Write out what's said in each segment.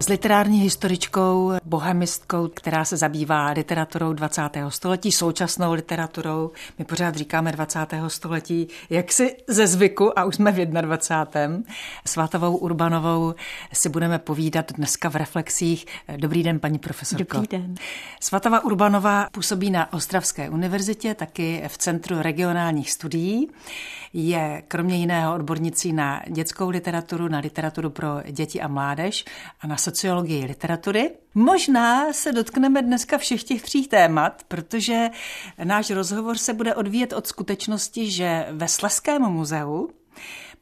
S literární historičkou, bohemistkou, která se zabývá literaturou 20. století, současnou literaturou. My pořád říkáme 20. století, jak si ze zvyku, a už jsme v 21. Svátovou Urbanovou si budeme povídat dneska v reflexích. Dobrý den, paní profesorko. Dobrý den. Svatava Urbanová působí na Ostravské univerzitě, taky v Centru regionálních studií. Je kromě jiného odbornicí na dětskou literaturu, na literaturu pro děti a mládež a na sociologii literatury. Možná se dotkneme dneska všech těch tří témat, protože náš rozhovor se bude odvíjet od skutečnosti, že ve Sleském muzeu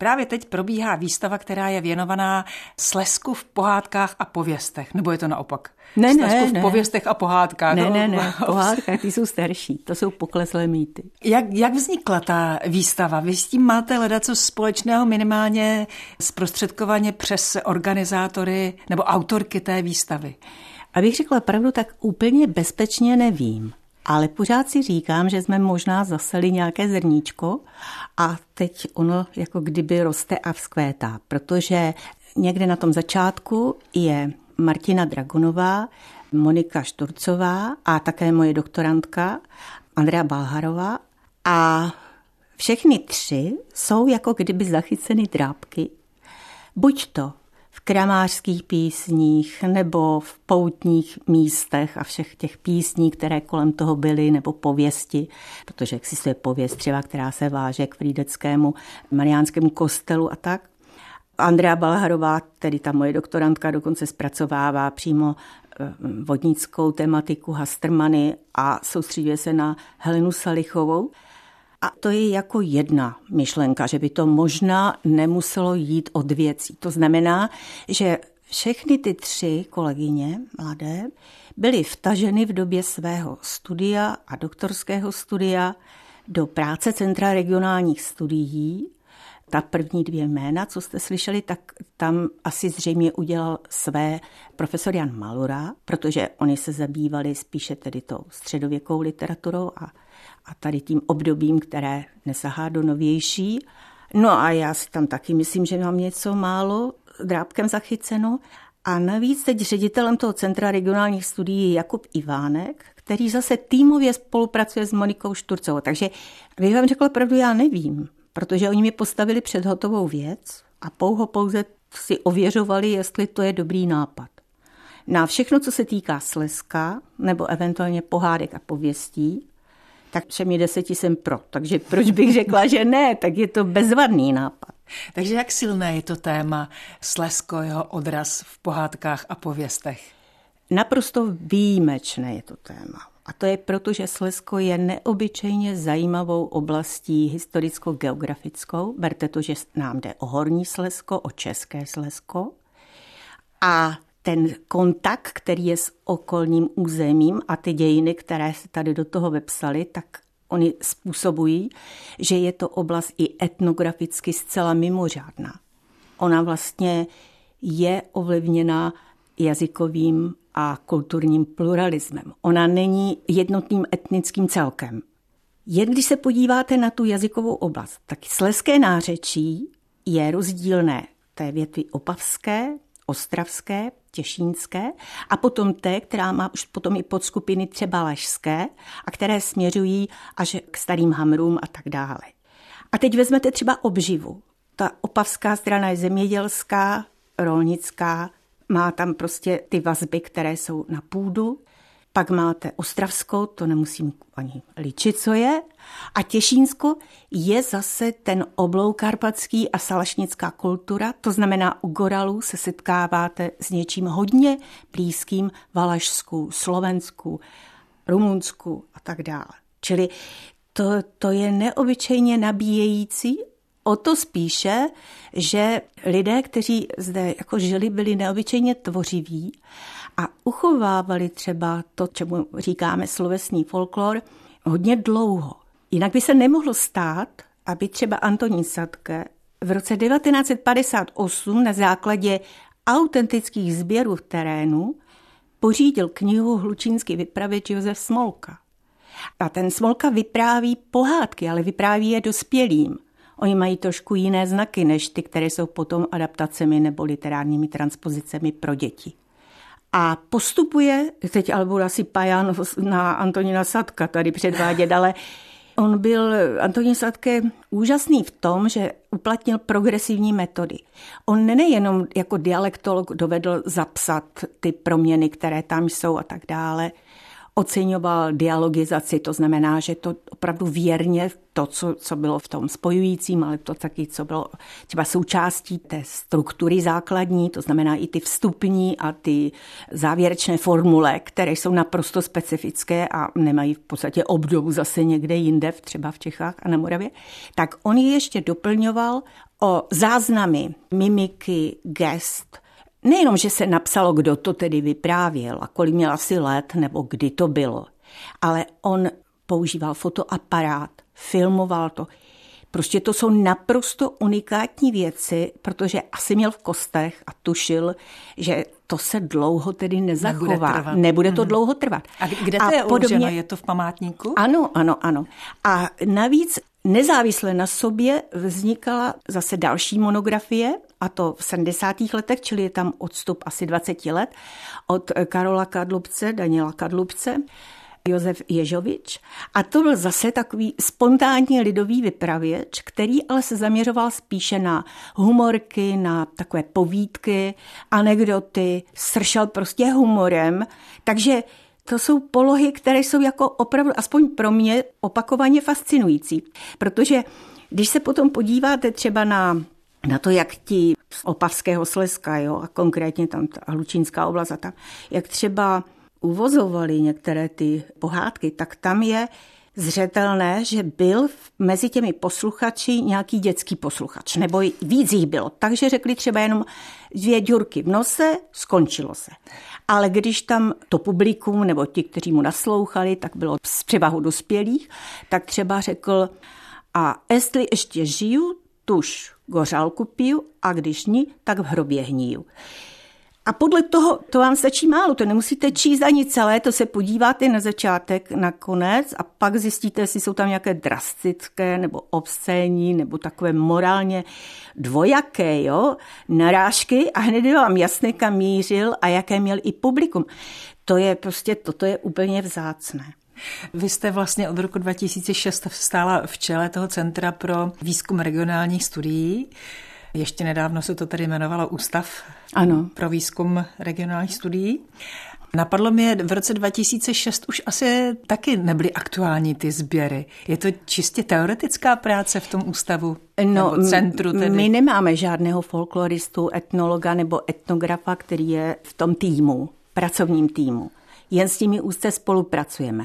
Právě teď probíhá výstava, která je věnovaná Slesku v pohádkách a pověstech. Nebo je to naopak? Ne, Slesku ne, v ne. pověstech a pohádkách. Ne, ne, ne, pohádka, ty jsou starší, to jsou pokleslé mýty. Jak, jak vznikla ta výstava? Vy s tím máte hledat co společného minimálně zprostředkovaně přes organizátory nebo autorky té výstavy? Abych řekla pravdu, tak úplně bezpečně nevím. Ale pořád si říkám, že jsme možná zaseli nějaké zrníčko a teď ono jako kdyby roste a vzkvétá, protože někde na tom začátku je Martina Dragonová, Monika Šturcová a také moje doktorantka Andrea Balharová a všechny tři jsou jako kdyby zachyceny drápky. Buď to v kramářských písních nebo v poutních místech a všech těch písní, které kolem toho byly, nebo pověsti, protože existuje pověst třeba, která se váže k Frídeckému mariánskému kostelu a tak. Andrea Balharová, tedy ta moje doktorantka, dokonce zpracovává přímo vodnickou tematiku Hastermany a soustředuje se na Helenu Salichovou. A to je jako jedna myšlenka, že by to možná nemuselo jít od věcí. To znamená, že všechny ty tři kolegyně mladé byly vtaženy v době svého studia a doktorského studia do práce Centra regionálních studií. Ta první dvě jména, co jste slyšeli, tak tam asi zřejmě udělal své profesor Jan Malura, protože oni se zabývali spíše tedy tou středověkou literaturou a a tady tím obdobím, které nesahá do novější. No a já si tam taky myslím, že mám něco málo drábkem zachyceno. A navíc teď ředitelem toho Centra regionálních studií je Jakub Ivánek, který zase týmově spolupracuje s Monikou Šturcovou. Takže bych vám řekla pravdu, já nevím, protože oni mi postavili před hotovou věc a pouho pouze si ověřovali, jestli to je dobrý nápad. Na všechno, co se týká Slezska nebo eventuálně pohádek a pověstí, tak všemi deseti jsem pro. Takže proč bych řekla, že ne, tak je to bezvadný nápad. Takže jak silné je to téma Slesko, jeho odraz v pohádkách a pověstech? Naprosto výjimečné je to téma. A to je proto, že Slesko je neobyčejně zajímavou oblastí historicko-geografickou. Berte to, že nám jde o Horní Slesko, o České Slesko. A ten kontakt, který je s okolním územím a ty dějiny, které se tady do toho vepsaly, tak oni způsobují, že je to oblast i etnograficky zcela mimořádná. Ona vlastně je ovlivněna jazykovým a kulturním pluralismem. Ona není jednotným etnickým celkem. Jen když se podíváte na tu jazykovou oblast, tak sleské nářečí je rozdílné té větvi opavské, ostravské, těšínské a potom té, která má už potom i podskupiny třeba lašské a které směřují až k starým hamrům a tak dále. A teď vezmete třeba obživu. Ta opavská strana je zemědělská, rolnická, má tam prostě ty vazby, které jsou na půdu. Pak máte Ostravskou, to nemusím ani líčit, co je. A Těšínsko je zase ten oblou karpatský a salašnická kultura. To znamená, u Goralů se setkáváte s něčím hodně blízkým Valašsku, Slovensku, Rumunsku a tak dále. Čili to, to je neobyčejně nabíjející O to spíše, že lidé, kteří zde jako žili, byli neobyčejně tvořiví a uchovávali třeba to, čemu říkáme slovesní folklor, hodně dlouho. Jinak by se nemohlo stát, aby třeba Antonín Sadke v roce 1958 na základě autentických sběrů v terénu pořídil knihu Hlučínský vypravěč Josef Smolka. A ten Smolka vypráví pohádky, ale vypráví je dospělým. Oni mají trošku jiné znaky než ty, které jsou potom adaptacemi nebo literárními transpozicemi pro děti. A postupuje, teď ale budu asi pajan na Antonína Sadka tady předvádět, ale On byl, Antonín Sadke, úžasný v tom, že uplatnil progresivní metody. On nejenom jako dialektolog dovedl zapsat ty proměny, které tam jsou a tak dále, oceňoval dialogizaci, to znamená, že to opravdu věrně to, co, co bylo v tom spojujícím, ale to taky, co bylo třeba součástí té struktury základní, to znamená i ty vstupní a ty závěrečné formule, které jsou naprosto specifické a nemají v podstatě obdobu zase někde jinde, třeba v Čechách a na Moravě, tak on je ještě doplňoval o záznamy, mimiky, gest, Nejenom, že se napsalo, kdo to tedy vyprávěl a kolik měl asi let nebo kdy to bylo, ale on používal fotoaparát, filmoval to. Prostě to jsou naprosto unikátní věci, protože asi měl v kostech a tušil, že to se dlouho tedy nezachová. Nebude, trvat. Nebude to hmm. dlouho trvat. A kde to a je podobně... uloženo? Je to v památníku? Ano, ano, ano. A navíc Nezávisle na sobě vznikala zase další monografie, a to v 70. letech, čili je tam odstup asi 20 let, od Karola Kadlubce, Daniela Kadlubce, Josef Ježovič. A to byl zase takový spontánní lidový vypravěč, který ale se zaměřoval spíše na humorky, na takové povídky, anekdoty, sršel prostě humorem. Takže to jsou polohy, které jsou jako opravdu, aspoň pro mě, opakovaně fascinující. Protože když se potom podíváte třeba na, na to, jak ti z Opavského Slezska, jo, a konkrétně tam ta Hlučínská oblast a tam, jak třeba uvozovali některé ty pohádky, tak tam je zřetelné, že byl mezi těmi posluchači nějaký dětský posluchač, nebo víc jich bylo. Takže řekli třeba jenom dvě děrky v nose, skončilo se. Ale když tam to publikum nebo ti, kteří mu naslouchali, tak bylo z převahu dospělých, tak třeba řekl, a jestli ještě žiju, tuž gořálku piju a když ní, tak v hrobě hníju. A podle toho, to vám stačí málo, to nemusíte číst ani celé, to se podíváte na začátek, na konec a pak zjistíte, jestli jsou tam nějaké drastické nebo obscénní nebo takové morálně dvojaké jo, narážky a hned je vám jasné, kam mířil a jaké měl i publikum. To je prostě, toto je úplně vzácné. Vy jste vlastně od roku 2006 stála v čele toho Centra pro výzkum regionálních studií. Ještě nedávno se to tady jmenovalo Ústav ano. pro výzkum regionálních studií. Napadlo mě, v roce 2006 už asi taky nebyly aktuální ty sběry. Je to čistě teoretická práce v tom ústavu? No, nebo centru tedy? My nemáme žádného folkloristu, etnologa nebo etnografa, který je v tom týmu, pracovním týmu. Jen s nimi úzce spolupracujeme.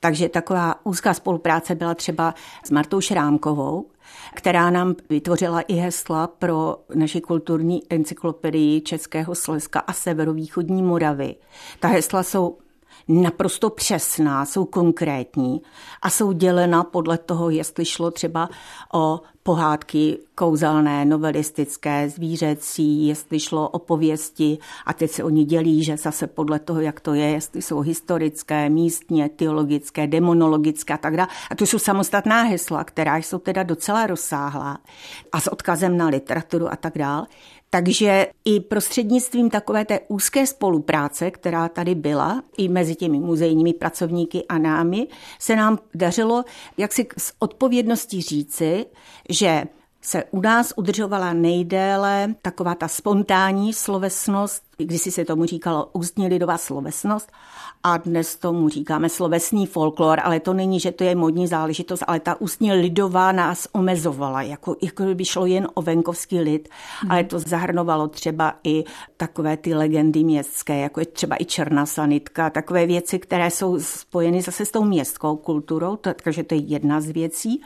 Takže taková úzká spolupráce byla třeba s Martou Šrámkovou, která nám vytvořila i hesla pro naši kulturní encyklopedii Českého Slezska a severovýchodní Moravy. Ta hesla jsou naprosto přesná, jsou konkrétní a jsou dělena podle toho, jestli šlo třeba o pohádky kouzelné, novelistické, zvířecí, jestli šlo o pověsti a teď se oni dělí, že zase podle toho, jak to je, jestli jsou historické, místně, teologické, demonologické a tak dále. A to jsou samostatná hesla, která jsou teda docela rozsáhlá a s odkazem na literaturu a tak dále. Takže i prostřednictvím takové té úzké spolupráce, která tady byla, i mezi těmi muzejními pracovníky a námi, se nám dařilo jak si s odpovědností říci, že se u nás udržovala nejdéle taková ta spontánní slovesnost, když si se tomu říkalo ústní lidová slovesnost, a dnes tomu říkáme slovesný folklor, ale to není, že to je modní záležitost, ale ta ústní lidová nás omezovala, jako, jako by šlo jen o venkovský lid, mm. ale to zahrnovalo třeba i takové ty legendy městské, jako je třeba i černá sanitka, takové věci, které jsou spojeny zase s tou městskou kulturou, takže to je jedna z věcí.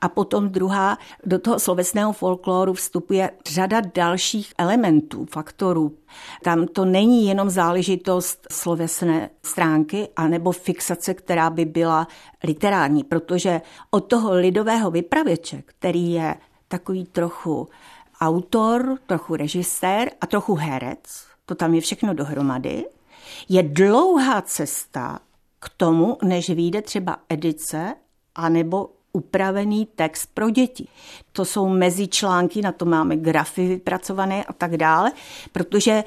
A potom druhá, do toho slovesného folkloru vstupuje řada dalších elementů, faktorů, tam to není jenom záležitost slovesné stránky anebo fixace, která by byla literární, protože od toho lidového vypravěče, který je takový trochu autor, trochu režisér a trochu herec, to tam je všechno dohromady, Je dlouhá cesta k tomu, než vyjde třeba edice anebo upravený text pro děti. To jsou mezičlánky, na to máme grafy vypracované a tak dále, protože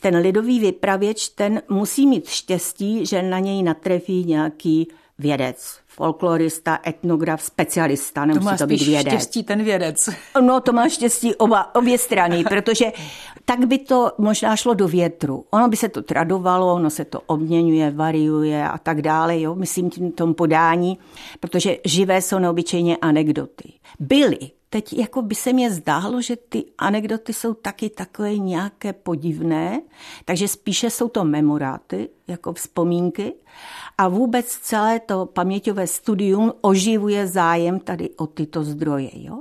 ten lidový vypravěč, ten musí mít štěstí, že na něj natrefí nějaký vědec, folklorista, etnograf, specialista, nemusí to, má to být vědec. štěstí ten vědec. No to má štěstí oba, obě strany, protože tak by to možná šlo do větru. Ono by se to tradovalo, ono se to obměňuje, variuje a tak dále, jo, myslím tím tom podání, protože živé jsou neobyčejně anekdoty. Byly, teď jako by se mě zdálo, že ty anekdoty jsou taky takové nějaké podivné, takže spíše jsou to memoráty, jako vzpomínky a vůbec celé to paměťové studium oživuje zájem tady o tyto zdroje. Jo?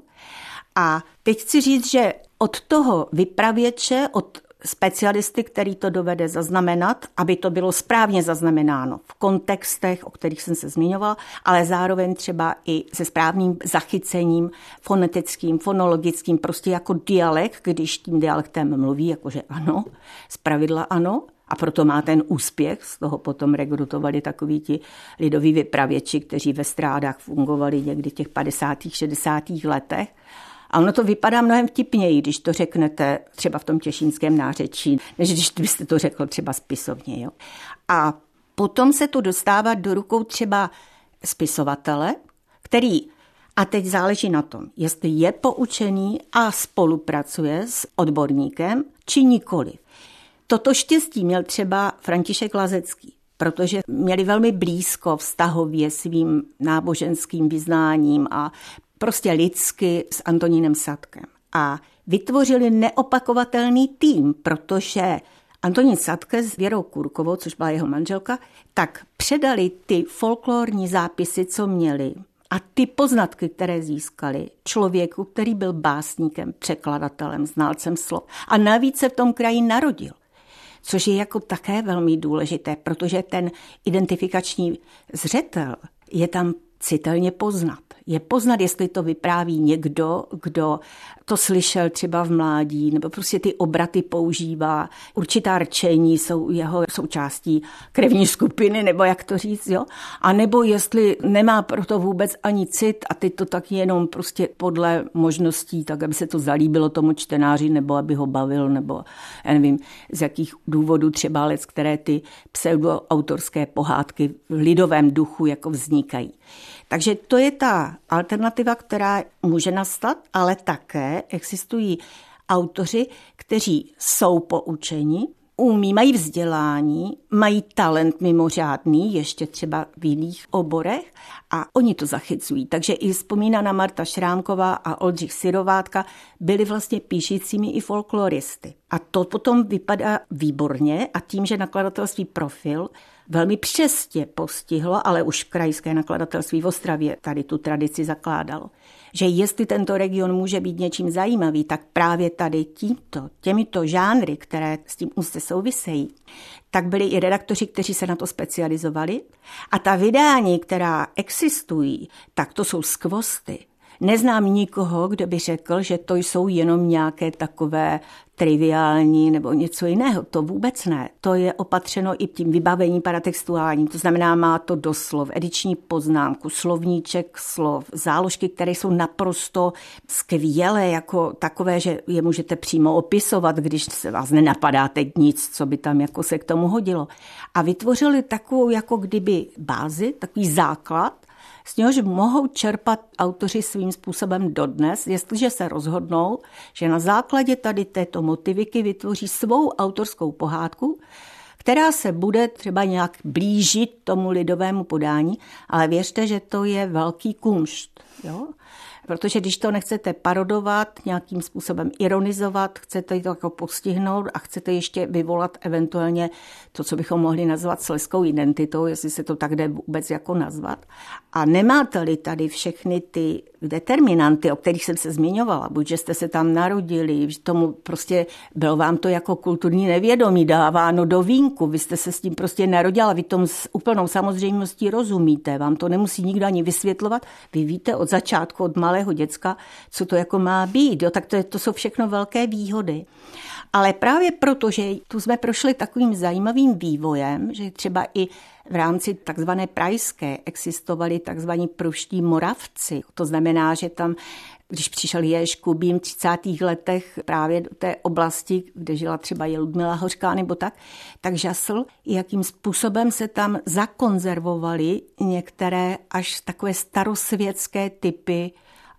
A teď chci říct, že od toho vypravěče, od specialisty, který to dovede zaznamenat, aby to bylo správně zaznamenáno v kontextech, o kterých jsem se zmiňovala, ale zároveň třeba i se správným zachycením fonetickým, fonologickým, prostě jako dialekt, když tím dialektem mluví, jakože ano, zpravidla ano, a proto má ten úspěch, z toho potom rekrutovali takoví ti lidoví vypravěči, kteří ve strádách fungovali někdy v těch 50. 60. letech. A ono to vypadá mnohem vtipněji, když to řeknete třeba v tom těšínském nářečí, než když byste to řekl třeba spisovně. Jo? A potom se to dostává do rukou třeba spisovatele, který a teď záleží na tom, jestli je poučený a spolupracuje s odborníkem, či nikoli. Toto štěstí měl třeba František Lazecký, protože měli velmi blízko vztahově svým náboženským vyznáním a prostě lidsky s Antonínem Sadkem. A vytvořili neopakovatelný tým, protože Antonín Sadke s Věrou Kurkovou, což byla jeho manželka, tak předali ty folklorní zápisy, co měli, a ty poznatky, které získali člověku, který byl básníkem, překladatelem, znalcem slov a navíc se v tom kraji narodil což je jako také velmi důležité, protože ten identifikační zřetel je tam citelně poznat. Je poznat, jestli to vypráví někdo, kdo to slyšel třeba v mládí, nebo prostě ty obraty používá. Určitá rčení jsou jeho součástí krevní skupiny, nebo jak to říct, jo? A nebo jestli nemá proto vůbec ani cit a teď to tak jenom prostě podle možností, tak aby se to zalíbilo tomu čtenáři, nebo aby ho bavil, nebo já nevím, z jakých důvodů třeba lec, které ty pseudoautorské pohádky v lidovém duchu jako vznikají. Takže to je ta alternativa, která může nastat, ale také existují autoři, kteří jsou poučeni, umí, mají vzdělání, mají talent mimořádný, ještě třeba v jiných oborech a oni to zachycují. Takže i vzpomínaná Marta Šrámková a Oldřich Sirovátka byli vlastně píšícími i folkloristy. A to potom vypadá výborně a tím, že nakladatelství Profil velmi přesně postihlo, ale už krajské nakladatelství v Ostravě tady tu tradici zakládalo. Že jestli tento region může být něčím zajímavý, tak právě tady tímto, těmito žánry, které s tím úzce souvisejí, tak byli i redaktoři, kteří se na to specializovali. A ta vydání, která existují, tak to jsou skvosty. Neznám nikoho, kdo by řekl, že to jsou jenom nějaké takové triviální nebo něco jiného. To vůbec ne. To je opatřeno i tím vybavením paratextuálním. To znamená, má to doslov, ediční poznámku, slovníček slov, záložky, které jsou naprosto skvělé, jako takové, že je můžete přímo opisovat, když se vás nenapadá teď nic, co by tam jako se k tomu hodilo. A vytvořili takovou jako kdyby bázi, takový základ, z něhož mohou čerpat autoři svým způsobem dodnes, jestliže se rozhodnou, že na základě tady této motiviky vytvoří svou autorskou pohádku, která se bude třeba nějak blížit tomu lidovému podání, ale věřte, že to je velký kunšt. Jo? Protože když to nechcete parodovat, nějakým způsobem ironizovat, chcete to jako postihnout a chcete ještě vyvolat eventuálně to, co bychom mohli nazvat sleskou identitou, jestli se to tak jde vůbec jako nazvat. A nemáte-li tady všechny ty determinanty, o kterých jsem se zmiňovala, buď, že jste se tam narodili, že tomu prostě bylo vám to jako kulturní nevědomí dáváno do vínku, vy jste se s tím prostě narodila, vy tomu s úplnou samozřejmostí rozumíte, vám to nemusí nikdo ani vysvětlovat, vy víte od začátku, od malého děcka, co to jako má být, jo? tak to, je, to jsou všechno velké výhody. Ale právě proto, že tu jsme prošli takovým zajímavým vývojem, že třeba i v rámci takzvané prajské existovali takzvaní pruští moravci. To znamená, že tam když přišel Jež Kubín v 30. letech právě do té oblasti, kde žila třeba je Ludmila Hořká nebo tak, tak žasl, jakým způsobem se tam zakonzervovaly některé až takové starosvětské typy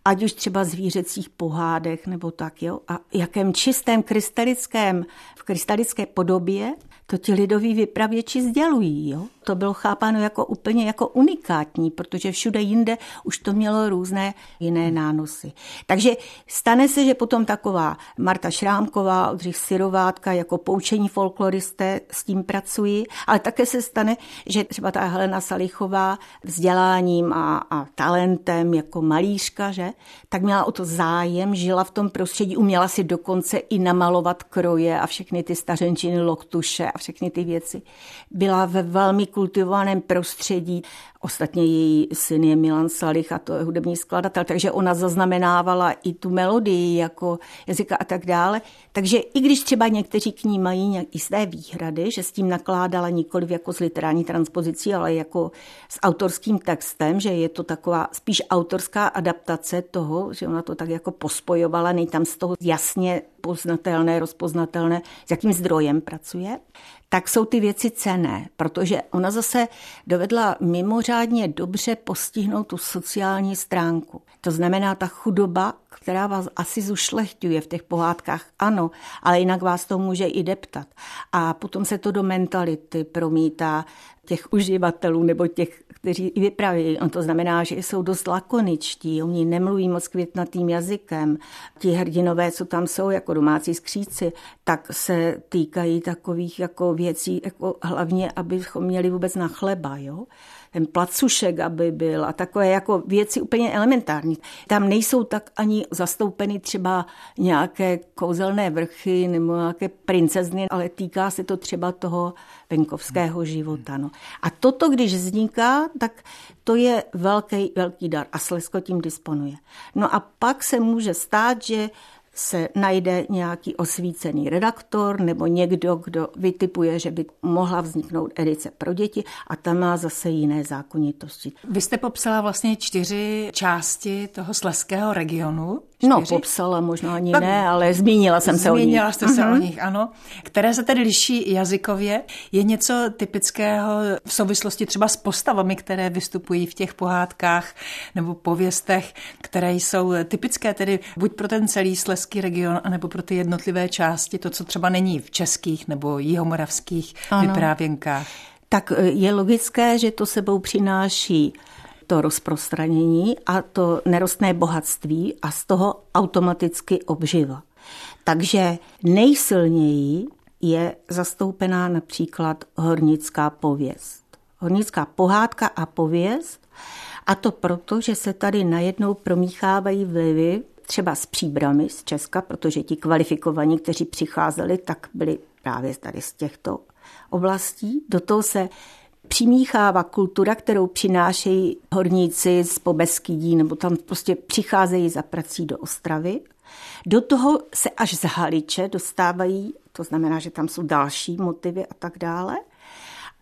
ať už třeba zvířecích pohádech nebo tak, jo, a jakém čistém krystalickém, v krystalické podobě to ti lidoví vypravěči sdělují. Jo? To bylo chápáno jako úplně jako unikátní, protože všude jinde už to mělo různé jiné nánosy. Takže stane se, že potom taková Marta Šrámková, Oldřich Syrovátka jako poučení folkloristé s tím pracují, ale také se stane, že třeba ta Helena Salichová vzděláním a, a talentem jako malířka, že, tak měla o to zájem, žila v tom prostředí, uměla si dokonce i namalovat kroje a všechny ty stařenčiny, loktuše všechny ty věci. Byla ve velmi kultivovaném prostředí. Ostatně její syn je Milan Salich a to je hudební skladatel, takže ona zaznamenávala i tu melodii jako jazyka a tak dále. Takže i když třeba někteří k ní mají jisté výhrady, že s tím nakládala nikoli jako s literární transpozicí, ale jako s autorským textem, že je to taková spíš autorská adaptace toho, že ona to tak jako pospojovala, nej tam z toho jasně poznatelné, rozpoznatelné, s jakým zdrojem pracuje, tak jsou ty věci cené, protože ona zase dovedla mimořádně dobře postihnout tu sociální stránku. To znamená ta chudoba, která vás asi zušlechťuje v těch pohádkách, ano, ale jinak vás to může i deptat. A potom se to do mentality promítá těch uživatelů nebo těch, kteří i vypraví. On to znamená, že jsou dost lakoničtí, oni nemluví moc květnatým jazykem. Ti hrdinové, co tam jsou jako domácí skříci, tak se týkají takových jako věcí, jako hlavně, abychom měli vůbec na chleba. Jo? Ten placušek, aby byl a takové jako věci úplně elementární. Tam nejsou tak ani zastoupeny třeba nějaké kouzelné vrchy nebo nějaké princezny, ale týká se to třeba toho venkovského života. No. A toto, když vzniká, tak to je velký, velký dar a Slesko tím disponuje. No a pak se může stát, že se najde nějaký osvícený redaktor nebo někdo, kdo vytipuje, že by mohla vzniknout edice pro děti a tam má zase jiné zákonitosti. Vy jste popsala vlastně čtyři části toho sleského regionu. No, čtyři? No, popsala možná ani tak, ne, ale zmínila jsem se o nich. Zmínila jste se uh-huh. o mhm. nich, ano. Které se tedy liší jazykově. Je něco typického v souvislosti třeba s postavami, které vystupují v těch pohádkách nebo pověstech, které jsou typické tedy buď pro ten celý sleský region, anebo pro ty jednotlivé části, to, co třeba není v českých nebo jihomoravských ano. vyprávěnkách. Tak e, je logické, že to sebou přináší to rozprostranění a to nerostné bohatství a z toho automaticky obživa. Takže nejsilněji je zastoupená například hornická pověst. Hornická pohádka a pověst a to proto, že se tady najednou promíchávají vlivy třeba s příbrami z Česka, protože ti kvalifikovaní, kteří přicházeli, tak byli právě tady z těchto oblastí. Do toho se přimíchává kultura, kterou přinášejí horníci z Pobeskydí, nebo tam prostě přicházejí za prací do Ostravy. Do toho se až z Haliče dostávají, to znamená, že tam jsou další motivy a tak dále.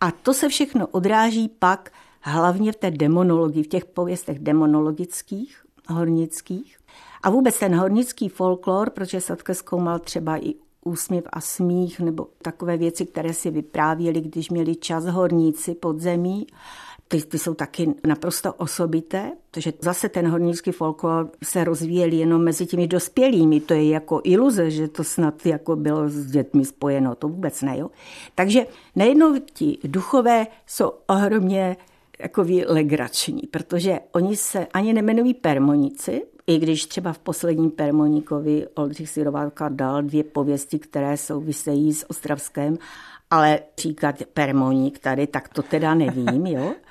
A to se všechno odráží pak hlavně v té demonologii, v těch pověstech demonologických, hornických. A vůbec ten hornický folklor, protože Satke zkoumal třeba i úsměv a smích nebo takové věci, které si vyprávěli, když měli čas horníci podzemí. Ty, ty jsou taky naprosto osobité, protože zase ten hornický folklor se rozvíjel jenom mezi těmi dospělými. To je jako iluze, že to snad jako bylo s dětmi spojeno. To vůbec ne. Jo? Takže najednou ti duchové jsou ohromně jako legrační, protože oni se ani nemenují permonici, i když třeba v posledním Permoníkovi Oldřich Sirovátka dal dvě pověsti, které souvisejí s Ostravském, ale říkat Permoník tady, tak to teda nevím, jo.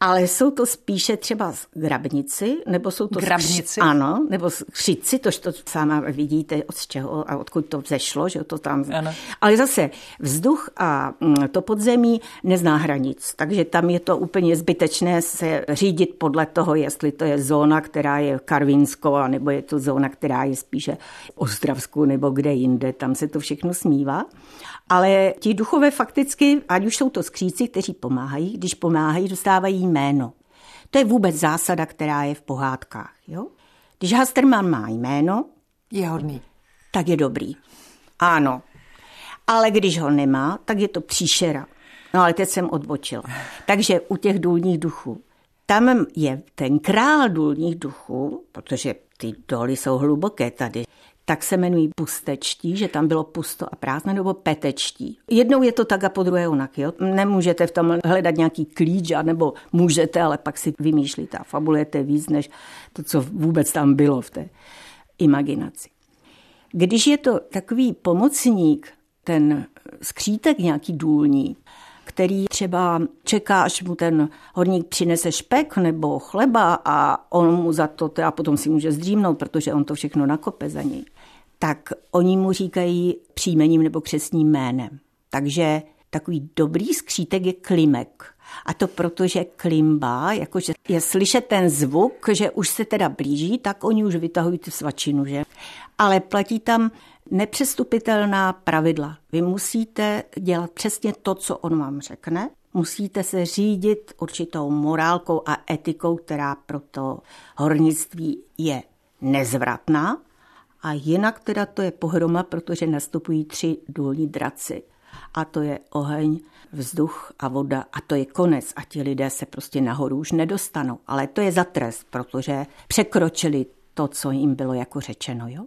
ale jsou to spíše třeba grabnici, nebo jsou to... Grabnici? Ano, nebo křici, tož to sama vidíte, od čeho a odkud to vzešlo, že to tam... Ano. Ale zase vzduch a mm, to podzemí nezná hranic, takže tam je to úplně zbytečné se řídit podle toho, jestli to je zóna, která je Karvinskou, nebo je to zóna, která je spíše v Ostravsku, nebo kde jinde, tam se to všechno smívá. Ale ti duchové fakticky, ať už jsou to skříci, kteří pomáhají, když pomáhají, dostávají jméno. To je vůbec zásada, která je v pohádkách. Jo? Když Hasterman má jméno, je hodný. Tak je dobrý. Ano. Ale když ho nemá, tak je to příšera. No ale teď jsem odbočila. Takže u těch důlních duchů. Tam je ten král důlních duchů, protože ty doly jsou hluboké tady, tak se jmenují pustečtí, že tam bylo pusto a prázdno, nebo petečtí. Jednou je to tak a po druhé onak. Jo? Nemůžete v tom hledat nějaký klíč, nebo můžete, ale pak si vymýšlíte a fabulujete víc, než to, co vůbec tam bylo v té imaginaci. Když je to takový pomocník, ten skřítek nějaký důlní, který třeba čeká, až mu ten horník přinese špek nebo chleba a on mu za to a potom si může zdřímnout, protože on to všechno nakope za něj tak oni mu říkají příjmením nebo křesním jménem. Takže takový dobrý skřítek je klimek. A to proto, že klimba, jakože je slyšet ten zvuk, že už se teda blíží, tak oni už vytahují tu svačinu, že? Ale platí tam nepřestupitelná pravidla. Vy musíte dělat přesně to, co on vám řekne. Musíte se řídit určitou morálkou a etikou, která pro to hornictví je nezvratná. A jinak teda to je pohroma, protože nastupují tři důlní draci. A to je oheň, vzduch a voda. A to je konec. A ti lidé se prostě nahoru už nedostanou. Ale to je za trest, protože překročili to, co jim bylo jako řečeno. Jo?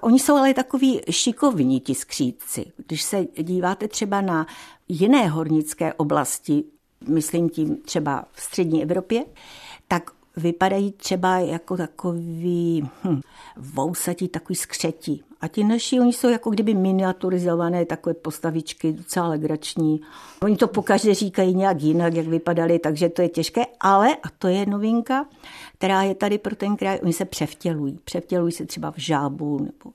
Oni jsou ale takový šikovní, ti skřídci. Když se díváte třeba na jiné hornické oblasti, myslím tím třeba v střední Evropě, tak vypadají třeba jako takový hm, vousatí, takový skřetí. A ti naši, oni jsou jako kdyby miniaturizované takové postavičky, docela legrační. Oni to pokaždé říkají nějak jinak, jak vypadaly, takže to je těžké, ale, a to je novinka, která je tady pro ten kraj, oni se převtělují. Převtělují se třeba v žábu, nebo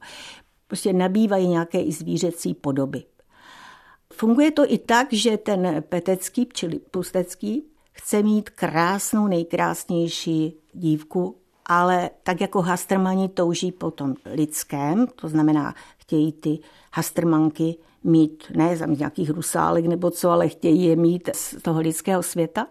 prostě nabývají nějaké i zvířecí podoby. Funguje to i tak, že ten petecký, čili pustecký, chce mít krásnou, nejkrásnější dívku, ale tak jako Hastermani touží po tom lidském, to znamená, chtějí ty Hastermanky mít ne za nějakých rusálek nebo co, ale chtějí je mít z toho lidského světa,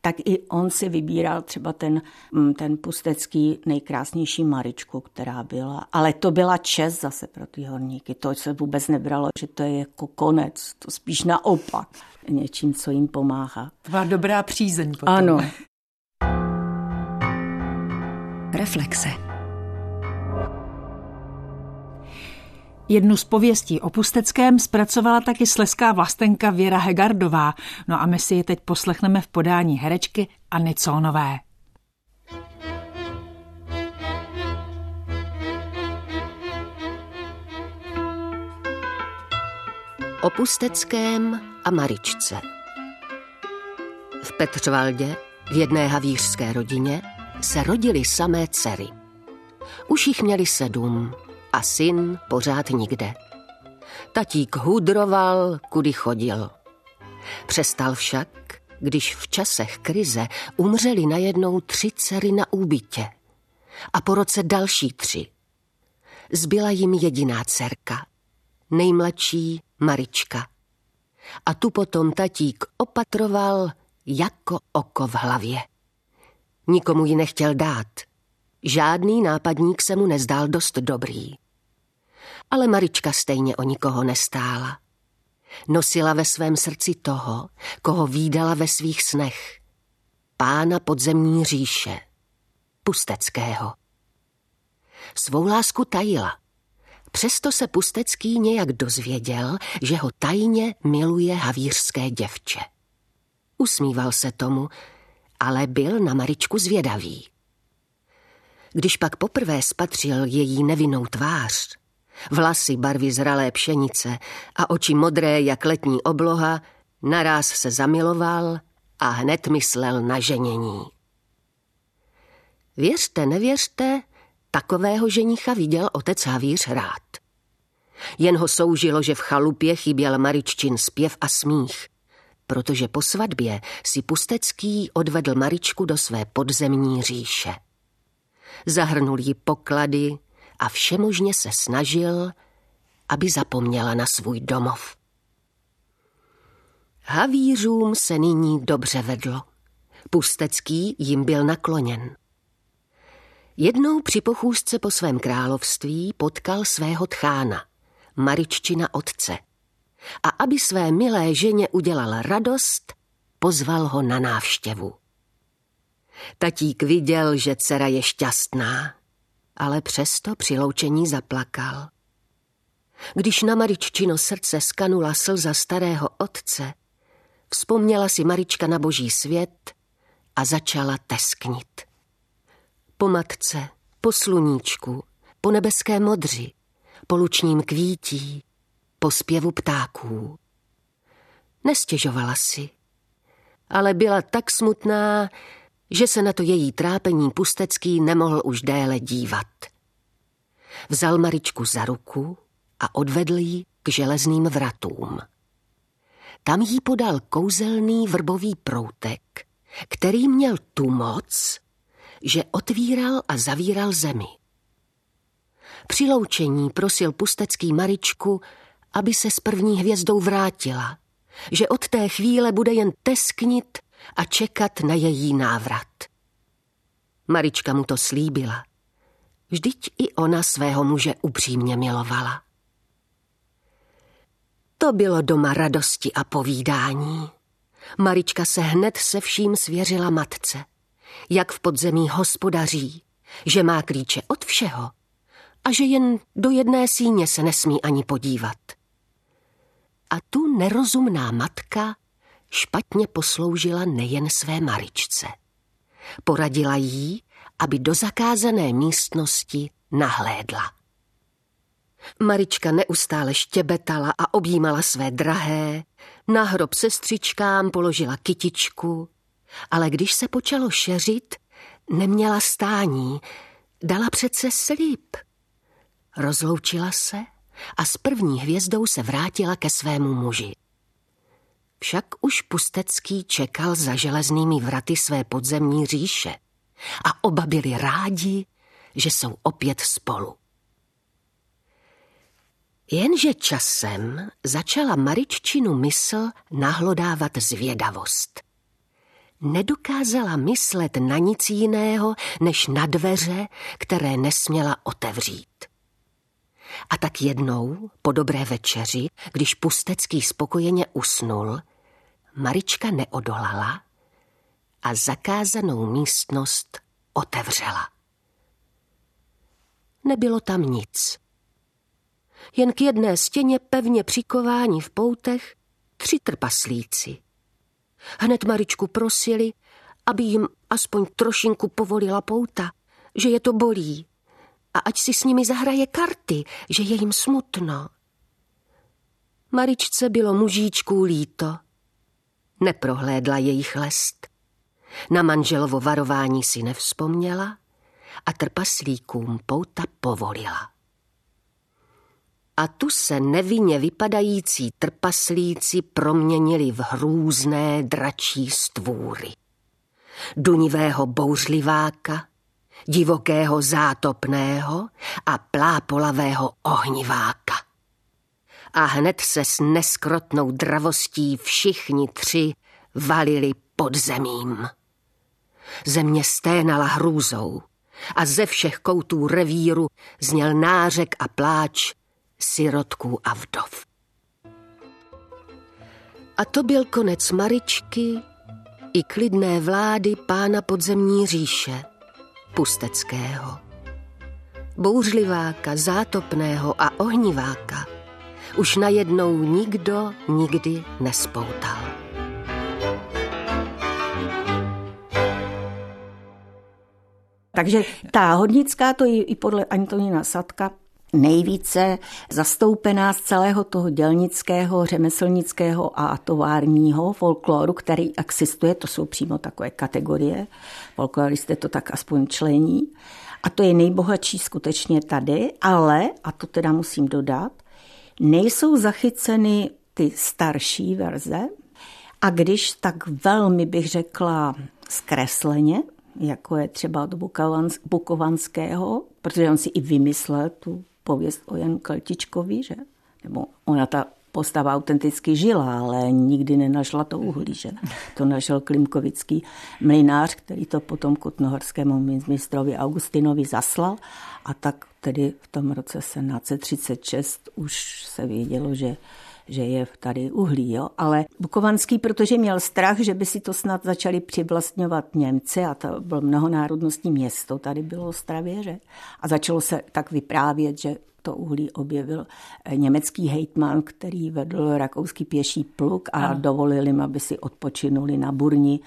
tak i on si vybíral třeba ten, mm, ten pustecký nejkrásnější Maričku, která byla. Ale to byla čest zase pro ty horníky. To se vůbec nebralo, že to je jako konec. To spíš naopak. Něčím, co jim pomáhá. Tvá dobrá přízeň potom. Ano. Reflexe. Jednu z pověstí o Pusteckém zpracovala taky sleská vlastenka Věra Hegardová, no a my si ji teď poslechneme v podání herečky Anny Colnové. O Pusteckém a Maričce V Petřvaldě, v jedné havířské rodině, se rodily samé dcery. Už jich měli sedm, a syn pořád nikde. Tatík hudroval, kudy chodil. Přestal však, když v časech krize umřeli najednou tři dcery na úbytě a po roce další tři. Zbyla jim jediná dcerka, nejmladší Marička. A tu potom tatík opatroval jako oko v hlavě. Nikomu ji nechtěl dát – Žádný nápadník se mu nezdál dost dobrý. Ale Marička stejně o nikoho nestála. Nosila ve svém srdci toho, koho výdala ve svých snech. Pána podzemní říše, Pusteckého. Svou lásku tajila. Přesto se Pustecký nějak dozvěděl, že ho tajně miluje havířské děvče. Usmíval se tomu, ale byl na Maričku zvědavý. Když pak poprvé spatřil její nevinnou tvář, vlasy barvy zralé pšenice a oči modré jak letní obloha, naráz se zamiloval a hned myslel na ženění. Věřte, nevěřte, takového ženicha viděl otec Havíř rád. Jen ho soužilo, že v chalupě chyběl Mariččin zpěv a smích, protože po svatbě si Pustecký odvedl Maričku do své podzemní říše. Zahrnul jí poklady a všemožně se snažil, aby zapomněla na svůj domov. Havířům se nyní dobře vedlo. Pustecký jim byl nakloněn. Jednou při pochůzce po svém království potkal svého tchána, Mariččina otce. A aby své milé ženě udělal radost, pozval ho na návštěvu. Tatík viděl, že dcera je šťastná, ale přesto při loučení zaplakal. Když na Mariččino srdce skanula slza starého otce, vzpomněla si Marička na boží svět a začala tesknit. Po matce, po sluníčku, po nebeské modři, po lučním kvítí, po zpěvu ptáků. Nestěžovala si, ale byla tak smutná, že se na to její trápení pustecký nemohl už déle dívat. Vzal Maričku za ruku a odvedl ji k železným vratům. Tam jí podal kouzelný vrbový proutek, který měl tu moc, že otvíral a zavíral zemi. Při loučení prosil pustecký Maričku, aby se s první hvězdou vrátila, že od té chvíle bude jen tesknit a čekat na její návrat. Marička mu to slíbila. Vždyť i ona svého muže upřímně milovala. To bylo doma radosti a povídání. Marička se hned se vším svěřila matce. Jak v podzemí hospodaří, že má klíče od všeho a že jen do jedné síně se nesmí ani podívat. A tu nerozumná matka špatně posloužila nejen své Maričce. Poradila jí, aby do zakázané místnosti nahlédla. Marička neustále štěbetala a objímala své drahé, na hrob sestřičkám položila kytičku, ale když se počalo šeřit, neměla stání, dala přece slíp. Rozloučila se a s první hvězdou se vrátila ke svému muži. Však už Pustecký čekal za železnými vraty své podzemní říše a oba byli rádi, že jsou opět spolu. Jenže časem začala Mariččinu mysl nahlodávat zvědavost. Nedokázala myslet na nic jiného, než na dveře, které nesměla otevřít. A tak jednou, po dobré večeři, když Pustecký spokojeně usnul, Marička neodolala a zakázanou místnost otevřela. Nebylo tam nic. Jen k jedné stěně pevně přikování v poutech tři trpaslíci. Hned Maričku prosili, aby jim aspoň trošinku povolila pouta, že je to bolí a ať si s nimi zahraje karty, že je jim smutno. Maričce bylo mužíčků líto. Neprohlédla jejich lest. Na manželovo varování si nevzpomněla a trpaslíkům pouta povolila. A tu se nevinně vypadající trpaslíci proměnili v hrůzné dračí stvůry. Dunivého bouřliváka, divokého zátopného a plápolavého ohniváka. A hned se s neskrotnou dravostí všichni tři valili pod zemím. Země sténala hrůzou a ze všech koutů revíru zněl nářek a pláč sirotků a vdov. A to byl konec Maričky i klidné vlády pána podzemní říše, Pusteckého. Bouřliváka, zátopného a ohniváka už najednou nikdo nikdy nespoutal. Takže ta hodnická, to je i podle Antonína Sadka, nejvíce zastoupená z celého toho dělnického, řemeslnického a továrního folkloru, který existuje, to jsou přímo takové kategorie, folkloristé to tak aspoň člení. A to je nejbohatší skutečně tady, ale, a to teda musím dodat, nejsou zachyceny ty starší verze, a když tak velmi bych řekla zkresleně, jako je třeba od Bukovanského, protože on si i vymyslel tu pověst o Janu Kaltičkovi, že? Nebo ona ta postava autenticky žila, ale nikdy nenašla to uhlí, že? To našel Klimkovický mlinář, který to potom kutnohorskému mistrovi Augustinovi zaslal a tak tedy v tom roce 1736 už se vědělo, že že je tady uhlí, jo? ale Bukovanský, protože měl strach, že by si to snad začali přivlastňovat Němci a to bylo mnohonárodnostní město, tady bylo Ostravě, že? A začalo se tak vyprávět, že to uhlí objevil eh, německý hejtman, který vedl rakouský pěší pluk a ano. dovolil jim, aby si odpočinuli na burni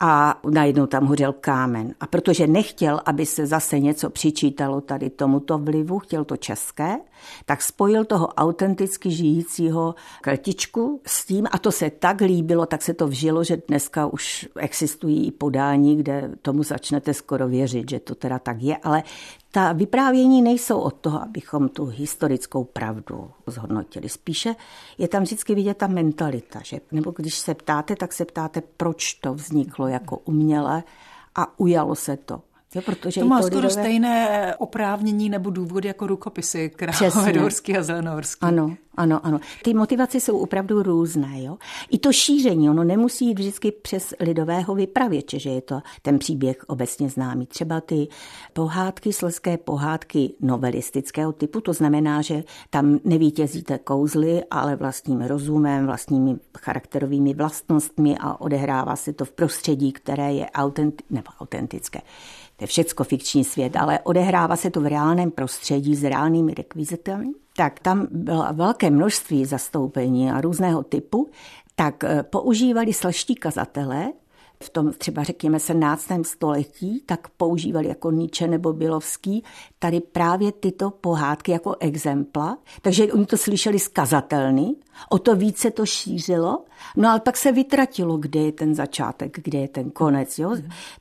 a najednou tam hořel kámen. A protože nechtěl, aby se zase něco přičítalo tady tomuto vlivu, chtěl to české, tak spojil toho autenticky žijícího krtičku s tím a to se tak líbilo, tak se to vžilo, že dneska už existují i podání, kde tomu začnete skoro věřit, že to teda tak je, ale ta vyprávění nejsou od toho, abychom tu historickou pravdu zhodnotili. Spíše je tam vždycky vidět ta mentalita, že nebo když se ptáte, tak se ptáte, proč to vzniklo jako uměle a ujalo se to. Jo, protože to má skoro lidové... stejné oprávnění nebo důvod jako rukopisy Královedorský a Zelenohorský. Ano, ano, ano. Ty motivace jsou opravdu různé. Jo? I to šíření, ono nemusí jít vždycky přes lidového vypravěče, že je to ten příběh obecně známý. Třeba ty pohádky, sleské pohádky novelistického typu, to znamená, že tam nevítězíte kouzly, ale vlastním rozumem, vlastními charakterovými vlastnostmi a odehrává se to v prostředí, které je autentic, nebo autentické to je všecko fikční svět, ale odehrává se to v reálném prostředí s reálnými rekvizitami, tak tam bylo velké množství zastoupení a různého typu, tak eh, používali sleští kazatelé, v tom třeba řekněme 17. století, tak používali jako Nietzsche nebo Bilovský tady právě tyto pohádky jako exempla. Takže oni to slyšeli skazatelný, o to více to šířilo, no ale pak se vytratilo, kde je ten začátek, kde je ten konec. Jo?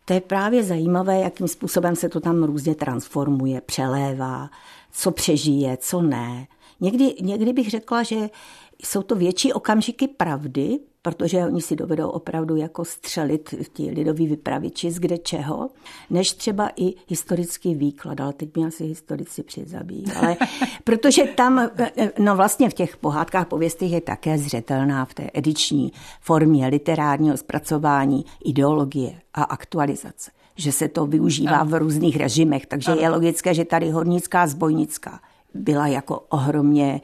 To je právě zajímavé, jakým způsobem se to tam různě transformuje, přelévá, co přežije, co ne. Někdy, někdy bych řekla, že jsou to větší okamžiky pravdy, protože oni si dovedou opravdu jako střelit ti lidoví vypraviči z kde čeho, než třeba i historický výklad, ale teď mě asi historici přizabíjí. Ale protože tam, no vlastně v těch pohádkách pověstích je také zřetelná v té ediční formě literárního zpracování ideologie a aktualizace že se to využívá v různých režimech, takže je logické, že tady hornická zbojnická byla jako ohromně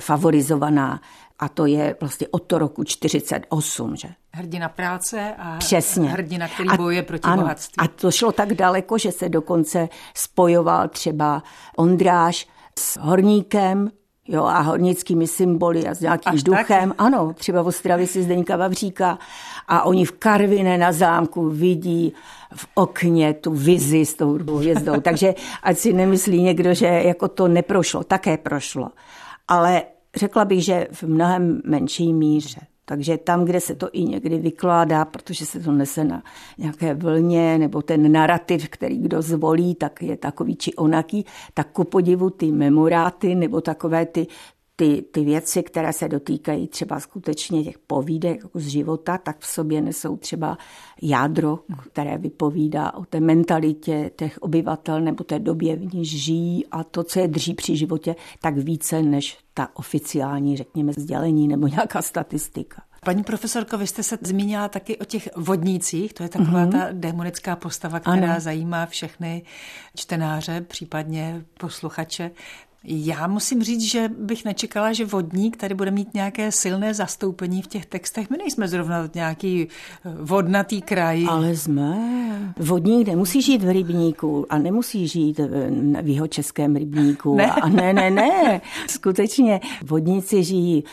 favorizovaná a to je vlastně od to roku 48, že? Hrdina práce a Přesně. hrdina, který a, bojuje proti ano, bohatství. A to šlo tak daleko, že se dokonce spojoval třeba Ondráš s horníkem, jo, a hornickými symboly a s nějakým Až duchem. Tak? Ano, třeba v Ostravě si Zdeňka Vavříka a oni v Karvine na zámku vidí v okně tu vizi s tou hvězdou. Takže ať si nemyslí někdo, že jako to neprošlo, také prošlo. Ale Řekla bych, že v mnohem menší míře. Takže tam, kde se to i někdy vykládá, protože se to nese na nějaké vlně, nebo ten narrativ, který kdo zvolí, tak je takový či onaký, tak ku podivu ty memoráty nebo takové ty ty, ty věci, které se dotýkají třeba skutečně těch povídek z života, tak v sobě nesou třeba jádro, které vypovídá o té mentalitě těch obyvatel nebo té době, v níž žijí a to, co je drží při životě, tak více než ta oficiální, řekněme, sdělení nebo nějaká statistika. Paní profesorko, vy jste se zmínila taky o těch vodnících, to je taková mm-hmm. ta démonická postava, která ano. zajímá všechny čtenáře, případně posluchače. Já musím říct, že bych nečekala, že vodník tady bude mít nějaké silné zastoupení v těch textech. My nejsme zrovna nějaký eh, vodnatý kraj. Ale jsme. Vodník nemusí žít v rybníku a nemusí žít v jeho českém rybníku. Ne. A ne, ne, ne. Skutečně vodníci žijí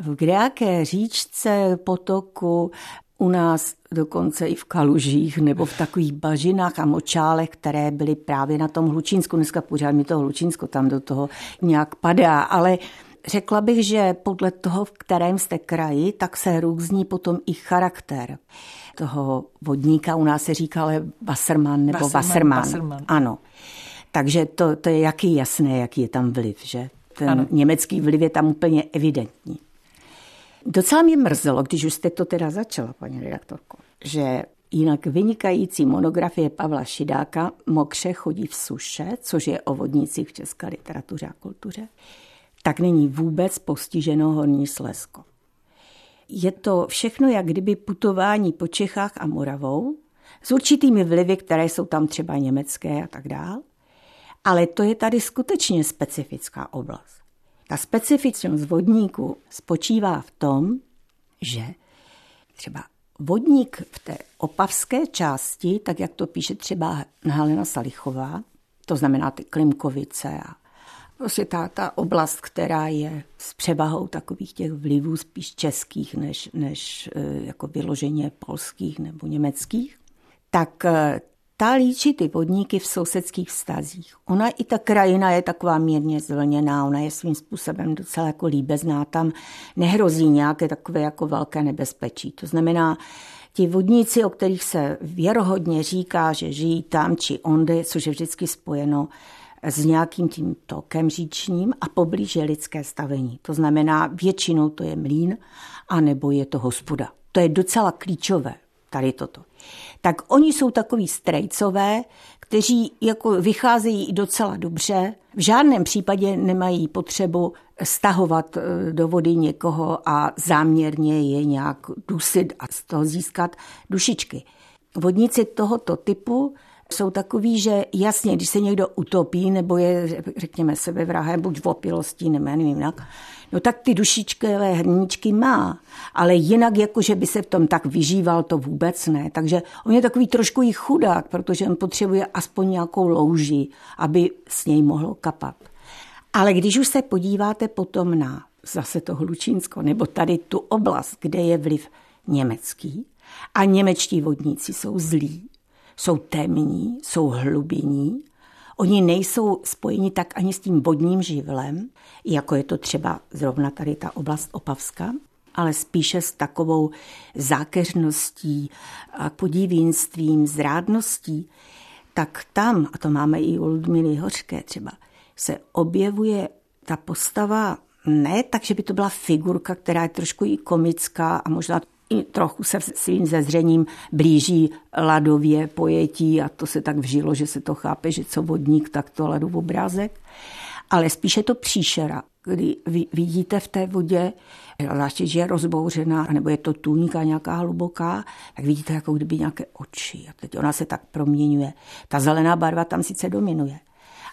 v kdejaké říčce, potoku, u nás dokonce i v kalužích nebo v takových bažinách a močálech, které byly právě na tom Hlučínsku. Dneska pořád mi to Hlučínsko tam do toho nějak padá, ale řekla bych, že podle toho, v kterém jste kraji, tak se různí potom i charakter toho vodníka. U nás se říká ale Wasserman nebo Wasserman. Wasserman. Ano. Takže to, to je jaký jasné, jaký je tam vliv, že? Ten ano. německý vliv je tam úplně evidentní. Docela mě mrzelo, když už jste to teda začala, paní redaktorko, že jinak vynikající monografie Pavla Šidáka Mokře chodí v suše, což je o vodnících v české literatuře a kultuře, tak není vůbec postiženo Horní Slezko. Je to všechno jak kdyby putování po Čechách a Moravou, s určitými vlivy, které jsou tam třeba německé a tak dál. Ale to je tady skutečně specifická oblast. Ta specifičnost vodníku spočívá v tom, že třeba vodník v té opavské části, tak jak to píše třeba Halena Salichová, to znamená ty Klimkovice a prostě ta, ta oblast, která je s převahou takových těch vlivů spíš českých než, než e, jako vyloženě polských nebo německých, tak e, ta líčí ty vodníky v sousedských vztazích. Ona i ta krajina je taková mírně zvlněná, ona je svým způsobem docela jako líbezná, tam nehrozí nějaké takové jako velké nebezpečí. To znamená, ti vodníci, o kterých se věrohodně říká, že žijí tam či onde, což je vždycky spojeno s nějakým tím tokem říčním a poblíž je lidské stavení. To znamená, většinou to je mlín, anebo je to hospoda. To je docela klíčové, tady toto tak oni jsou takový strejcové, kteří jako vycházejí docela dobře. V žádném případě nemají potřebu stahovat eh, do vody někoho a záměrně je nějak dusit a z toho získat dušičky. Vodníci tohoto typu jsou takový, že jasně, když se někdo utopí nebo je, řekněme, sebevrahem, buď v opilosti, nebo nevím jak, no tak ty dušičkové hrníčky má, ale jinak jako, že by se v tom tak vyžíval, to vůbec ne. Takže on je takový trošku i chudák, protože on potřebuje aspoň nějakou louži, aby s něj mohlo kapat. Ale když už se podíváte potom na zase to Hlučínsko, nebo tady tu oblast, kde je vliv německý, a němečtí vodníci jsou zlí, jsou temní, jsou hlubiní, Oni nejsou spojeni tak ani s tím vodním živlem, jako je to třeba zrovna tady ta oblast Opavska, ale spíše s takovou zákeřností, podivínstvím, zrádností, tak tam, a to máme i u Ludmily Hořké třeba, se objevuje ta postava ne tak, že by to byla figurka, která je trošku i komická a možná i trochu se svým zezřením blíží ladově pojetí a to se tak vžilo, že se to chápe, že co vodník, tak to ladov obrázek. Ale spíše to příšera, kdy vy vidíte v té vodě, zvláště, že je rozbouřená, nebo je to tůňka nějaká hluboká, tak vidíte jako kdyby nějaké oči. A teď ona se tak proměňuje. Ta zelená barva tam sice dominuje,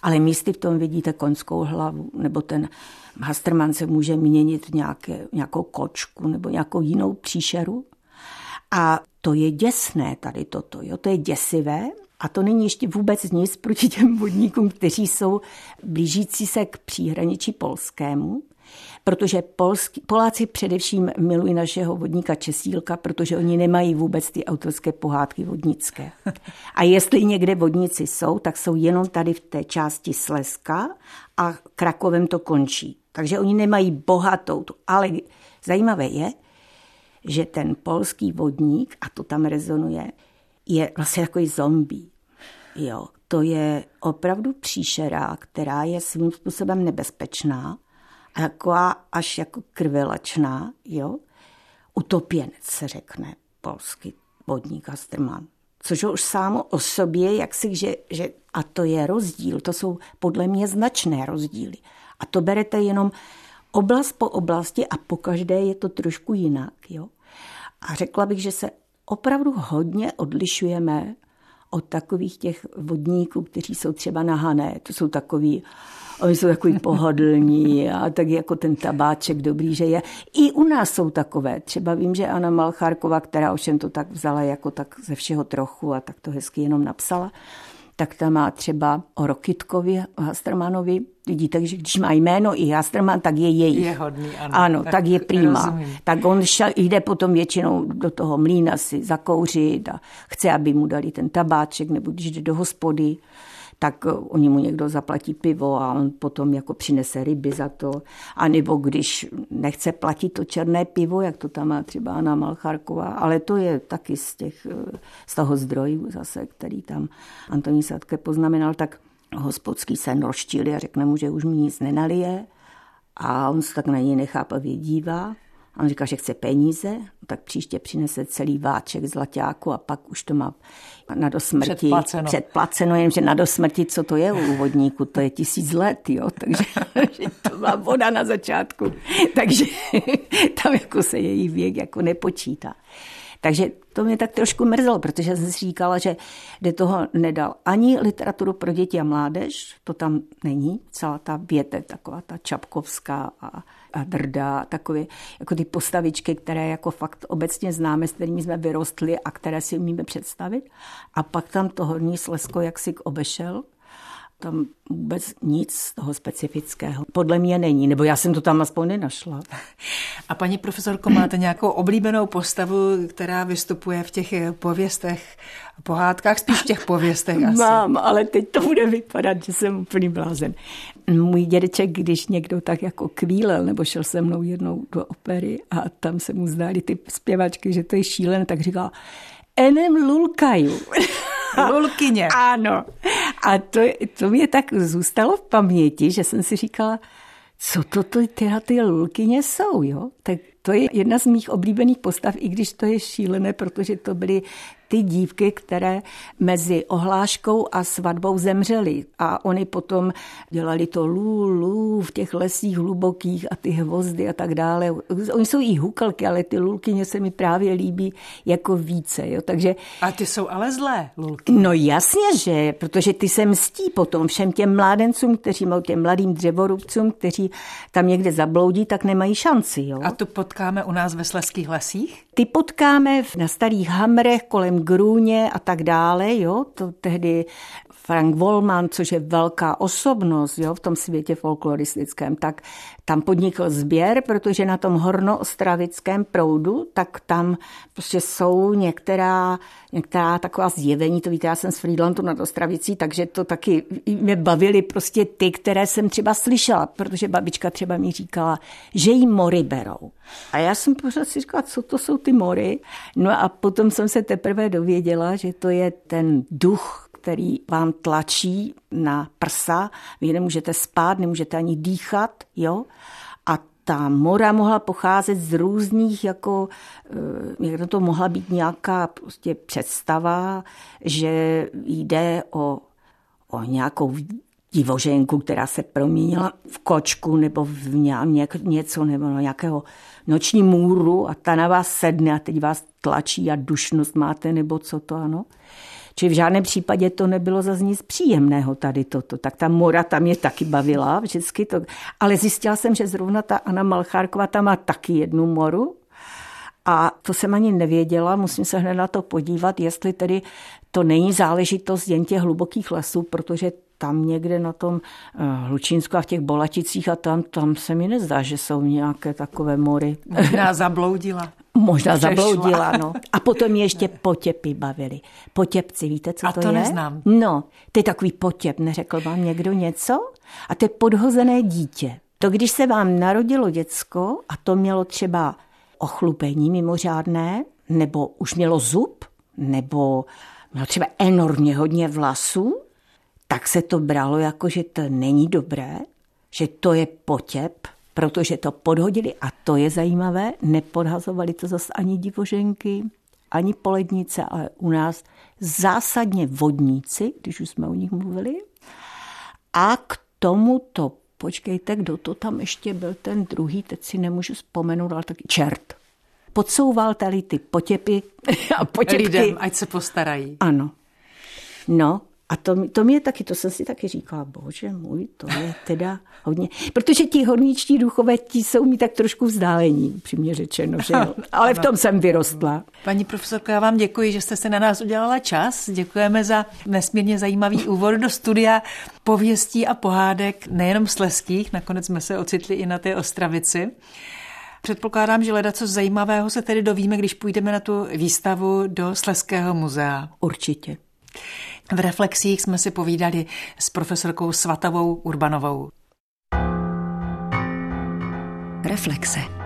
ale místy v tom vidíte koňskou hlavu, nebo ten Hasterman se může měnit nějaké, nějakou kočku nebo nějakou jinou příšeru. A to je děsné tady toto, jo? to je děsivé. A to není ještě vůbec nic proti těm vodníkům, kteří jsou blížící se k příhraničí polskému protože Polský, Poláci především milují našeho vodníka Česílka, protože oni nemají vůbec ty autorské pohádky vodnické. A jestli někde vodníci jsou, tak jsou jenom tady v té části Slezska a Krakovem to končí. Takže oni nemají bohatou, ale zajímavé je, že ten polský vodník, a to tam rezonuje, je vlastně takový zombie. Jo, to je opravdu příšera, která je svým způsobem nebezpečná a taková až jako krvelačná, jo. Utopěnec se řekne polský vodník a strman. Což už samo o sobě, jak si, že, že, a to je rozdíl, to jsou podle mě značné rozdíly. A to berete jenom oblast po oblasti a po každé je to trošku jinak. Jo? A řekla bych, že se opravdu hodně odlišujeme od takových těch vodníků, kteří jsou třeba nahané. To jsou takový, oni jsou takový pohodlní a tak jako ten tabáček dobrý, že je. I u nás jsou takové. Třeba vím, že Anna Malchárková, která ovšem to tak vzala jako tak ze všeho trochu a tak to hezky jenom napsala, tak tam má třeba o Rokitkovi, Hastermanovi. Vidíte, že když má jméno i Hasterman, tak je jejich. Je hodný, ano. Ano, tak, tak je prýma. Rozumím. Tak on šel, jde potom většinou do toho mlína si zakouřit a chce, aby mu dali ten tabáček, nebo když jde do hospody, tak eh, oni mu někdo zaplatí pivo a on potom jako přinese ryby za to. A nebo když nechce platit to černé pivo, jak to tam má třeba Anna Malcharková, ale to je taky z, těch, eh, z toho zdrojů zase, který tam Antoní Sadke poznamenal, tak hospodský se rozčíli a řekne mu, že už mi nic nenalije. A on se tak na něj nechápavě dívá. A on říká, že chce peníze, tak příště přinese celý váček zlaťáku a pak už to má na dosmrti. Předplaceno. Předplaceno, jenže na dosmrti, co to je u úvodníku, to je tisíc let, jo, takže to má voda na začátku. takže tam jako se její věk jako nepočítá. Takže to mě tak trošku mrzelo, protože jsem si říkala, že do toho nedal ani literaturu pro děti a mládež, to tam není, celá ta věte, taková ta Čapkovská a, a Drda, takové jako ty postavičky, které jako fakt obecně známe, s kterými jsme vyrostli a které si umíme představit. A pak tam to horní Slesko jaksi obešel tam vůbec nic z toho specifického. Podle mě není, nebo já jsem to tam aspoň nenašla. A paní profesorko, máte nějakou oblíbenou postavu, která vystupuje v těch pověstech, pohádkách, spíš v těch pověstech asi? Mám, ale teď to bude vypadat, že jsem úplný blázen. Můj dědeček, když někdo tak jako kvílel, nebo šel se mnou jednou do opery a tam se mu zdály ty zpěvačky, že to je šílené, tak říkal, enem lulkaju. Lulkyně. ano. A to, to mě tak zůstalo v paměti, že jsem si říkala, co to tyhle ty lulkyně jsou, jo? Tak to je jedna z mých oblíbených postav, i když to je šílené, protože to byly ty dívky, které mezi ohláškou a svatbou zemřely. A oni potom dělali to lů, lů v těch lesích hlubokých a ty hvozdy a tak dále. Oni jsou i hukalky, ale ty lulkyně se mi právě líbí jako více. Jo? Takže, a ty jsou ale zlé lulky. No jasně, že, protože ty se mstí potom všem těm mládencům, kteří mají těm mladým dřevorubcům, kteří tam někde zabloudí, tak nemají šanci. Jo? A to potkáme u nás ve Sleských lesích? Ty potkáme na starých hamrech kolem Grůně a tak dále, jo, to tehdy Frank Volman, což je velká osobnost jo, v tom světě folkloristickém, tak tam podnikl sběr, protože na tom hornoostravickém proudu, tak tam prostě jsou některá, některá taková zjevení, to víte, já jsem z Friedlandu nad Ostravicí, takže to taky mě bavili prostě ty, které jsem třeba slyšela, protože babička třeba mi říkala, že jí mory berou. A já jsem pořád si říkala, co to jsou ty mory. No a potom jsem se teprve dověděla, že to je ten duch, který vám tlačí na prsa, vy nemůžete spát, nemůžete ani dýchat, jo. A ta mora mohla pocházet z různých, jako, eh, jak to mohla být nějaká prostě představa, že jde o, o nějakou divoženku, která se proměnila v kočku nebo v něco nebo na nějakého noční můru a ta na vás sedne a teď vás tlačí a dušnost máte nebo co to ano. Čili v žádném případě to nebylo za nic příjemného tady toto. Tak ta mora tam mě taky bavila vždycky. To, ale zjistila jsem, že zrovna ta Anna Malchárková tam má taky jednu moru, a to jsem ani nevěděla, musím se hned na to podívat, jestli tedy to není záležitost jen těch hlubokých lesů, protože tam někde na tom eh, Hlučínsku a v těch Bolaticích a tam, tam se mi nezdá, že jsou nějaké takové mory. Možná zabloudila. Možná Přešla. zabloudila, no. A potom ještě potěpy bavili. Potěpci, víte, co a to, to je? neznám. No, to je takový potěp, neřekl vám někdo něco? A to je podhozené dítě. To, když se vám narodilo děcko a to mělo třeba ochlupení mimořádné, nebo už mělo zub, nebo mělo třeba enormně hodně vlasů, tak se to bralo jako, že to není dobré, že to je potěp, protože to podhodili a to je zajímavé, nepodhazovali to zase ani divoženky, ani polednice, ale u nás zásadně vodníci, když už jsme o nich mluvili. A k tomuto, počkejte, kdo to tam ještě byl ten druhý, teď si nemůžu vzpomenout, ale taky čert. Podsouval tady ty potěpy a potěpky. Lidem, ať se postarají. Ano. No A to, to mě taky, to jsem si taky říkala, bože můj, to je teda hodně. Protože ti horničtí duchové, ti jsou mi tak trošku vzdálení, přímě řečeno, že jo? Ale v tom jsem vyrostla. Paní profesorko, já vám děkuji, že jste se na nás udělala čas. Děkujeme za nesmírně zajímavý úvod do studia pověstí a pohádek, nejenom sleských, nakonec jsme se ocitli i na té Ostravici. Předpokládám, že leda co zajímavého se tedy dovíme, když půjdeme na tu výstavu do Sleského muzea. Určitě. V reflexích jsme si povídali s profesorkou Svatavou Urbanovou. Reflexe.